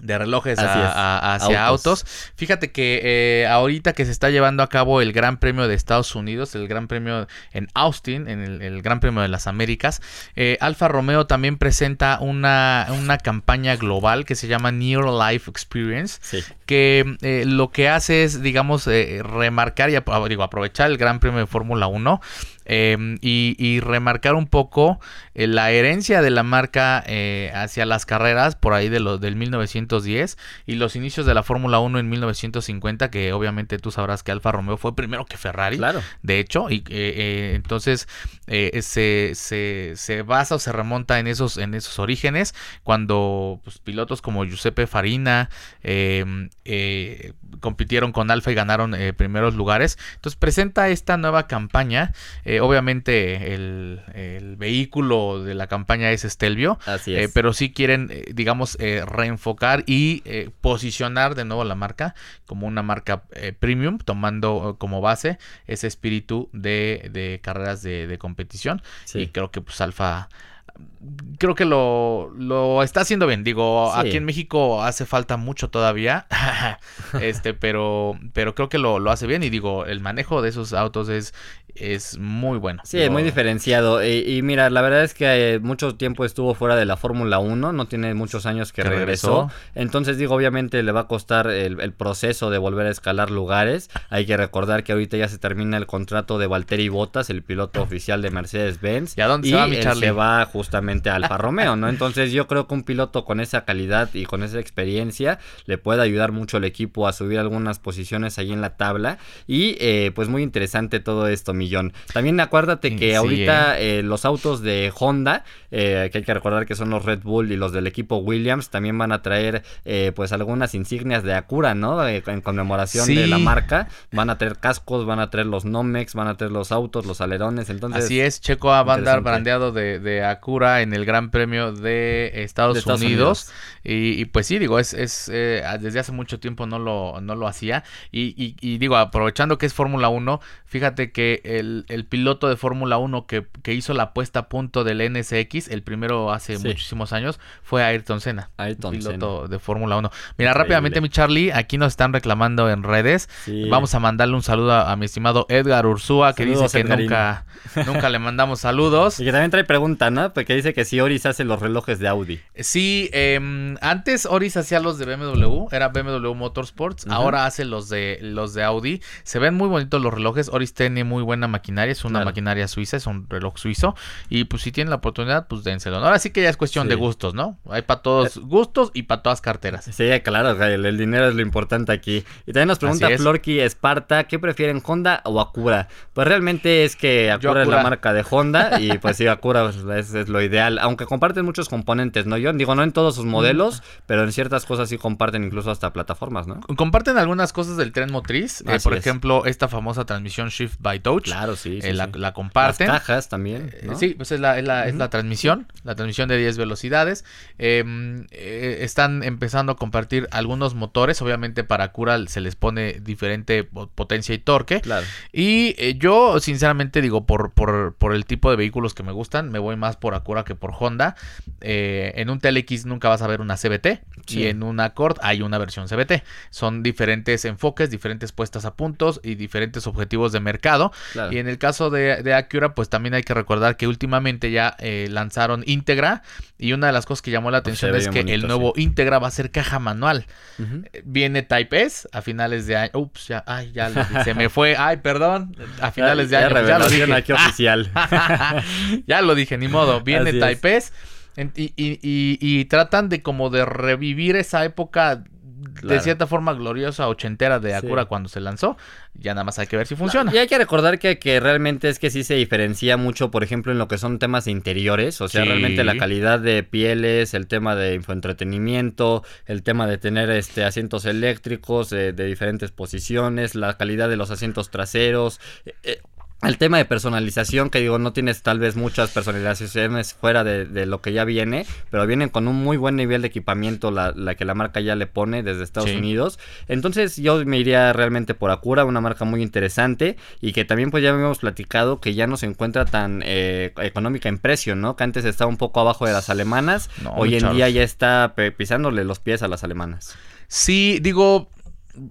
de relojes hacia autos. Fíjate que eh, ahorita que se está llevando a cabo el Gran Premio de Estados Unidos, el Gran Premio en Austin, en el, Gran Premio de las Américas, eh, Alfa Romeo también presenta una, una, campaña global que se llama Near Life Experience, que eh, lo que hace es, digamos, remarcar y digo, aprovechar el Gran Premio de Fórmula 1 Em, y, remarcar un poco eh, la herencia de la marca eh, hacia las carreras por ahí de los del 1910 y los inicios de la Fórmula 1 en 1950 que obviamente tú sabrás que Alfa Romeo fue primero que Ferrari claro. de hecho y eh, entonces se, se, se, basa o se remonta en esos en esos orígenes cuando pues, pilotos como Giuseppe Farina em, compitieron con Alfa y ganaron primeros lugares entonces presenta esta nueva campaña obviamente el, vehículo de la campaña es Stelvio, Así eh, pero sí quieren, eh, digamos, eh, reenfocar y posicionar de nuevo la marca como una marca premium, tomando como base ese espíritu de, carreras de, competición. Y creo que pues Alfa creo que lo, lo está haciendo bien. Digo, aquí en México hace falta mucho todavía. este, pero, pero creo que lo, lo, hace bien. Y digo, el manejo de esos autos es es muy bueno. Sí, es muy diferenciado. Y, mira, la verdad es que eh, mucho tiempo estuvo fuera de la Fórmula 1, no tiene muchos años que, regresó. Entonces digo, obviamente le va a costar el, proceso de volver a escalar lugares. Hay que recordar que ahorita ya se termina el contrato de Valtteri Bottas, el piloto oficial de Mercedes-Benz. ¿Y a dónde se va, mi él se va justamente a Alfa Romeo, ¿no? Entonces yo creo que un piloto con esa calidad y con esa experiencia le puede ayudar mucho al equipo a subir algunas posiciones ahí en la tabla. Y eh, pues muy interesante todo esto, mi también acuérdate que ahorita ¿eh? Eh, los autos de Honda, eh, que hay que recordar que son los Red Bull y los del equipo Williams, también van a traer pues algunas insignias de Acura, ¿no? en conmemoración de la marca. Van a traer cascos, van a traer los Nomex, van a traer los autos, los alerones. Entonces, Así es, Checo va a andar brandeado de, Acura en el Gran Premio de Estados, Unidos. Y, pues sí, digo, es, es desde hace mucho tiempo no lo, no lo hacía. Y, y digo, aprovechando que es Fórmula 1, fíjate que el, piloto de Fórmula 1 que, hizo la puesta a punto del NSX, el primero hace muchísimos años, fue Ayrton Senna. Ayrton piloto de Fórmula 1. Mira, rápidamente, mi Charlie, aquí nos están reclamando en redes. Vamos a mandarle un saludo a, mi estimado Edgar Ursúa, que dice que nunca, nunca le mandamos saludos. Y que también trae pregunta, ¿no? Porque dice que si Oris hace los relojes de Audi. Sí, em, antes Oris hacía los de BMW, era BMW Motorsports, ahora hace los de, los de Audi. Se ven muy bonitos los relojes, Oris tiene muy buena maquinaria, es una maquinaria suiza, es un reloj suizo. Y pues si tienen la oportunidad, pues dénselo. Ahora sí que ya es cuestión de gustos, ¿no? Hay para todos eh, gustos y para todas carteras. Sí, claro, el, dinero es lo importante aquí. Y también nos pregunta Florky Esparta, ¿qué prefieren, Honda o Acura? Pues realmente es que Acura, es la marca de Honda y pues sí, Acura es, lo ideal. Aunque comparten muchos componentes, ¿no? Yo digo, no en todos sus modelos, pero en ciertas cosas sí comparten incluso hasta plataformas, ¿no? Comparten algunas cosas del tren motriz. Eh, por ejemplo, esta famosa transmisión Shift by Touch. Claro, sí. Eh, la, la, comparten. Las cajas también. Eh, sí, pues es la, es la, es la transmisión, la transmisión de 10 velocidades. Em, están empezando a compartir algunos motores, obviamente para Cura se les pone diferente potencia y torque. Claro. Y yo, sinceramente, digo, por, por, por, el tipo de vehículos que me gustan, me voy más por Acura que por Honda. en un TLX nunca vas a ver una CBT y en un Accord hay una versión CBT. Son diferentes enfoques, diferentes puestas a puntos y diferentes objetivos de mercado. Y en el caso de, de, Acura, pues también hay que recordar que últimamente ya eh, lanzaron Integra. Y una de las cosas que llamó la atención es que el nuevo Integra va a ser caja manual. Eh, viene Type S a finales de año. Ups, ya, ay, ya se me fue. Ay, perdón. A finales de año. Ya, lo dije aquí oficial. ya lo dije, ni modo. Viene Type S. Y, y, y, tratan de como de revivir esa época de cierta forma gloriosa ochentera de Acura cuando se lanzó. Ya nada más hay que ver si funciona. y hay que recordar que, que, realmente es que sí se diferencia mucho, por ejemplo, en lo que son temas interiores. O sea, realmente la calidad de pieles, el tema de infoentretenimiento, el tema de tener este asientos eléctricos de, diferentes posiciones, la calidad de los asientos traseros. Eh, al tema de personalización, que digo, no tienes tal vez muchas personalizaciones fuera de, lo que ya viene, pero vienen con un muy buen nivel de equipamiento la, que la marca ya le pone desde Estados Unidos. Entonces yo me iría realmente por Acura, una marca muy interesante y que también pues ya habíamos platicado que ya no se encuentra tan eh, económica en precio, ¿no? Que antes estaba un poco abajo de las alemanas, hoy en día ya está pisándole los pies a las alemanas. Sí, digo,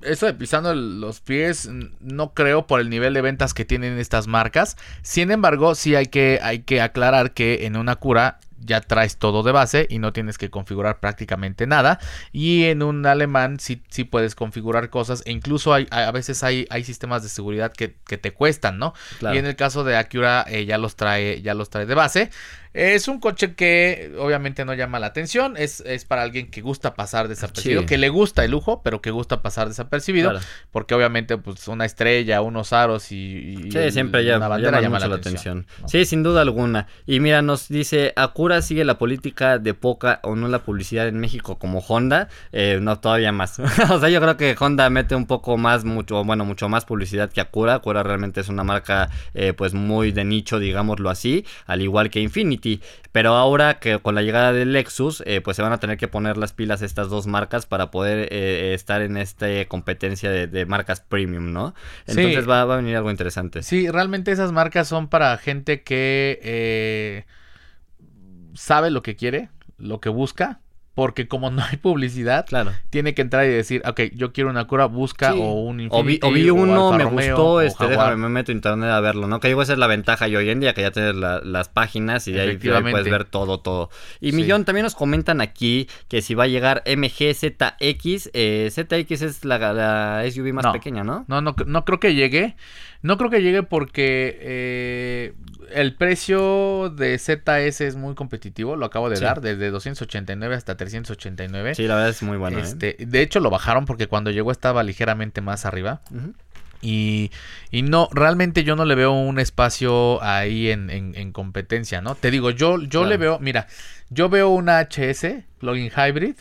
eso de pisando los pies, no creo por el nivel de ventas que tienen estas marcas. Sin embargo, sí hay que, hay que aclarar que en una cura ya traes todo de base y no tienes que configurar prácticamente nada. Y en un alemán sí, sí puedes configurar cosas e incluso hay, a veces hay, hay sistemas de seguridad que, te cuestan, ¿no? Y en el caso de Acura eh, ya los trae, ya los trae de base. Es un coche que obviamente no llama la atención, es, es para alguien que gusta pasar desapercibido, que le gusta el lujo, pero que gusta pasar desapercibido, porque obviamente pues una estrella, unos aros y, sí, siempre ya, una bandera llama, la atención. Sí, sin duda alguna. Y mira, nos dice, Acura sigue la política de poca o no la publicidad en México como Honda, eh, no todavía más. o sea, yo creo que Honda mete un poco más, mucho, bueno, mucho más publicidad que Acura. Acura realmente es una marca eh, pues muy de nicho, digámoslo así, al igual que Infinity pero ahora que con la llegada del Lexus, eh, pues se van a tener que poner las pilas estas dos marcas para poder eh, estar en esta competencia de, marcas premium, ¿no? Entonces va, a venir algo interesante. Sí, realmente esas marcas son para gente que eh, sabe lo que quiere, lo que busca porque como no hay publicidad, claro. tiene que entrar y decir, ok, yo quiero una cura, busca o un Infinity, o vi, uno, me gustó, este, déjame, me meto internet a verlo, ¿no? Que digo, esa es la ventaja y hoy en día que ya tienes las páginas y de ahí, puedes ver todo, todo. Y Millón, también nos comentan aquí que si va a llegar MGZX, eh, ZX es la, SUV más pequeña, ¿no? No, no, no creo que llegue. No creo que llegue porque eh, el precio de ZS es muy competitivo, lo acabo de dar, desde 289 hasta 389. Sí, la verdad es muy bueno. ¿eh? Este, De hecho, lo bajaron porque cuando llegó estaba ligeramente más arriba. Y, y, no, realmente yo no le veo un espacio ahí en, en, competencia, ¿no? Te digo, yo, yo le veo, mira, yo veo una HS, plugin hybrid,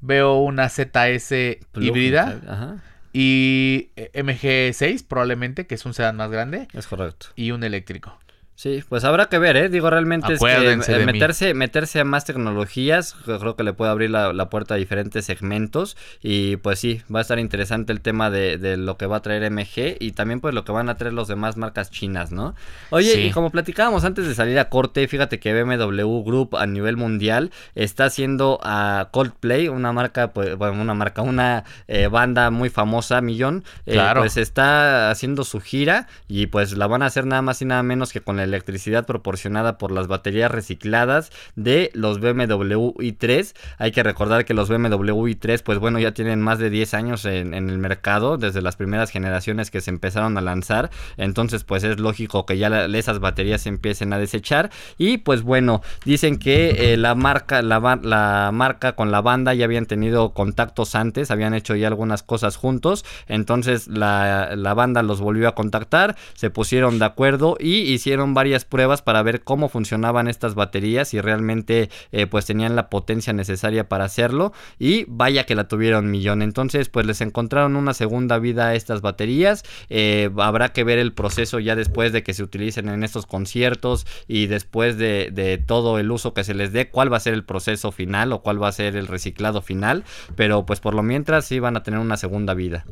veo una ZS híbrida. Ajá. Y MG6 probablemente, que es un sedán más grande. Es correcto. Y un eléctrico. Sí, pues habrá que ver, ¿eh? Digo, realmente es que eh, meterse, meterse a más tecnologías, creo que le puede abrir la, puerta a diferentes segmentos y pues sí, va a estar interesante el tema de, lo que va a traer MG y también pues lo que van a traer los demás marcas chinas, ¿no? Oye, y como platicábamos antes de salir a corte, fíjate que BMW Group a nivel mundial está haciendo a Coldplay, una marca, pues, bueno, una marca, una eh, banda muy famosa, Millón, eh, pues está haciendo su gira y pues la van a hacer nada más y nada menos que con el electricidad proporcionada por las baterías recicladas de los BMW i3. Hay que recordar que los BMW i3, pues bueno, ya tienen más de 10 años en, el mercado, desde las primeras generaciones que se empezaron a lanzar. Entonces, pues es lógico que ya esas baterías se empiecen a desechar. Y pues bueno, dicen que eh, la marca, la, marca con la banda ya habían tenido contactos antes, habían hecho ya algunas cosas juntos. Entonces la banda los volvió a contactar, se pusieron de acuerdo y hicieron varias pruebas para ver cómo funcionaban estas baterías y realmente eh, pues tenían la potencia necesaria para hacerlo y vaya que la tuvieron millón. Entonces pues les encontraron una segunda vida a estas baterías. Eh, habrá que ver el proceso ya después de que se utilicen en estos conciertos y después de, de todo el uso que se les dé cuál va a ser el proceso final o cuál va a ser el reciclado final. Pero pues por lo mientras sí van a tener una segunda vida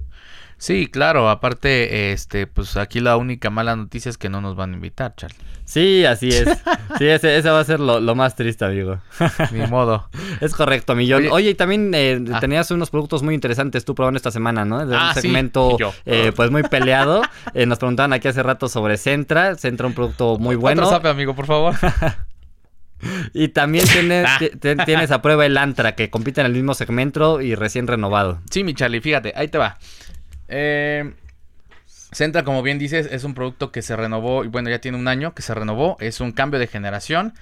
Sí, claro, aparte, este, pues aquí la única mala noticia es que no nos van a invitar, Charlie. Sí, así es. Sí, ese, va a ser lo, más triste, amigo. Ni modo. Es correcto, Millón. Oye, y también eh, ah. tenías unos productos muy interesantes tú probando esta semana, ¿no? De un ah, segmento, eh, pues muy peleado. Eh, nos preguntaban aquí hace rato sobre Centra. Centra, un producto muy bueno. Otro sape, amigo, por favor. Y también tienes, tienes a prueba el Antra, que compite en el mismo segmento y recién renovado. Sí, mi Charlie, fíjate, ahí te va. Eh, Centra, como bien dices, es un producto que se renovó, y bueno, ya tiene un año que se renovó, es un cambio de generación.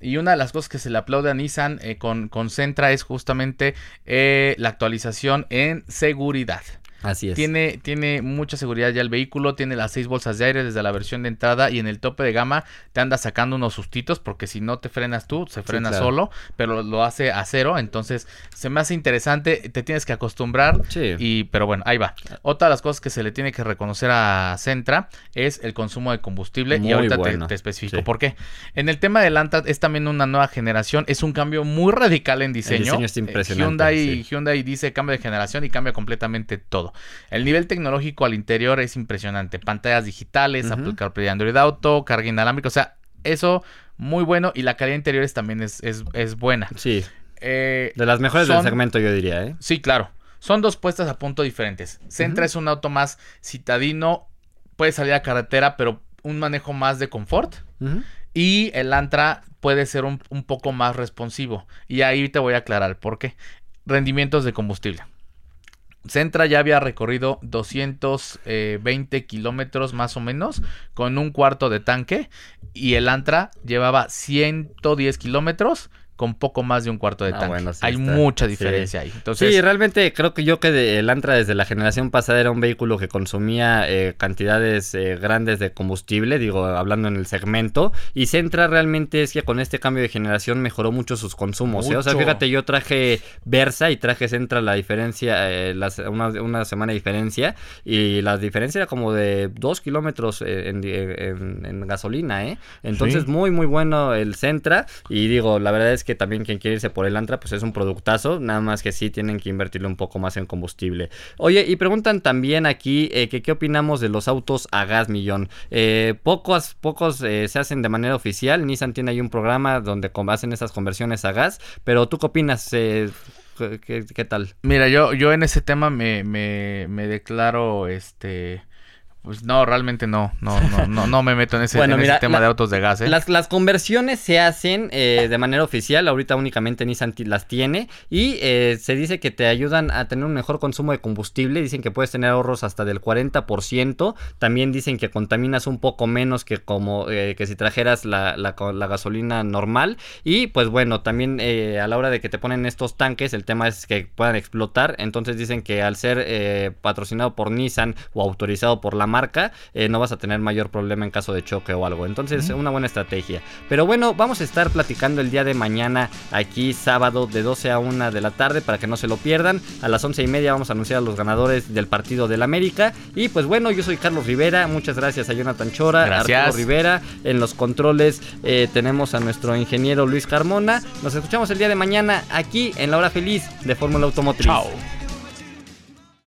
Y una de las cosas que se le aplaude a Nissan eh, con, con Centra es justamente eh, la actualización en seguridad. Así es. Tiene, tiene mucha seguridad ya el vehículo, tiene las seis bolsas de aire desde la versión de entrada y en el tope de gama te anda sacando unos sustitos porque si no te frenas tú, se frena solo, pero lo hace a cero, entonces se me hace interesante, te tienes que acostumbrar sí. y pero bueno, ahí va. Otra de las cosas que se le tiene que reconocer a Centra es el consumo de combustible y ahorita te, especifico por qué. En el tema del Antra es también una nueva generación, es un cambio muy radical en diseño. El diseño es impresionante. Hyundai, Hyundai dice cambio de generación y cambia completamente todo. El nivel tecnológico al interior es impresionante. Pantallas digitales, Apple CarPlay Android Auto, carga inalámbrica, o sea, eso muy bueno y la calidad interior también es, es, buena. Sí. Eh, de las mejores del segmento yo diría, ¿eh? Sí, claro. Son dos puestas a punto diferentes. Centra es un auto más citadino, puede salir a carretera, pero un manejo más de confort. Y el Antra puede ser un, un, poco más responsivo. Y ahí te voy a aclarar por qué. Rendimientos de combustible. Centra ya había recorrido 220 eh, kilómetros más o menos con un cuarto de tanque y el Antra llevaba 110 kilómetros con poco más de un cuarto de ah, tanque. Hay mucha diferencia ahí. Entonces, sí, realmente creo que yo que el Antra desde la generación pasada era un vehículo que consumía eh, cantidades eh, grandes de combustible, digo, hablando en el segmento, y Centra realmente es que con este cambio de generación mejoró mucho sus consumos. ¿eh? O sea, fíjate, yo traje Versa y traje Centra la diferencia, una, semana de diferencia, y la diferencia era como de 2 kilómetros en, gasolina, ¿eh? Entonces, muy, muy bueno el Centra, y digo, la verdad es que también quien quiere irse por el Antra, pues es un productazo, nada más que sí tienen que invertirle un poco más en combustible. Oye, y preguntan también aquí eh, que qué opinamos de los autos a gas millón. Eh, pocos, pocos eh, se hacen de manera oficial, Nissan tiene ahí un programa donde hacen esas conversiones a gas, pero tú qué opinas? ¿qué, tal? Mira, yo, yo en ese tema me, me, me declaro este pues no, realmente no, no, no, no, no me meto en ese, tema de autos de gas. ¿eh? Las, las conversiones se hacen eh, de manera oficial, ahorita únicamente Nissan las tiene y eh, se dice que te ayudan a tener un mejor consumo de combustible, dicen que puedes tener ahorros hasta del 40%, también dicen que contaminas un poco menos que como que si trajeras la, la, la, gasolina normal y pues bueno, también a la hora de que te ponen estos tanques, el tema es que puedan explotar, entonces dicen que al ser patrocinado por Nissan o autorizado por la marca, eh, no vas a tener mayor problema en caso de choque o algo. Entonces, una buena estrategia. Pero bueno, vamos a estar platicando el día de mañana, aquí sábado, de 12 a 1 de la tarde, para que no se lo pierdan. A las 11 y media vamos a anunciar a los ganadores del partido del América. Y pues bueno, yo soy Carlos Rivera. Muchas gracias a Jonathan Chora, gracias. Arturo Rivera. En los controles eh, tenemos a nuestro ingeniero Luis Carmona. Nos escuchamos el día de mañana aquí en la hora feliz de Fórmula Automotriz. Chao.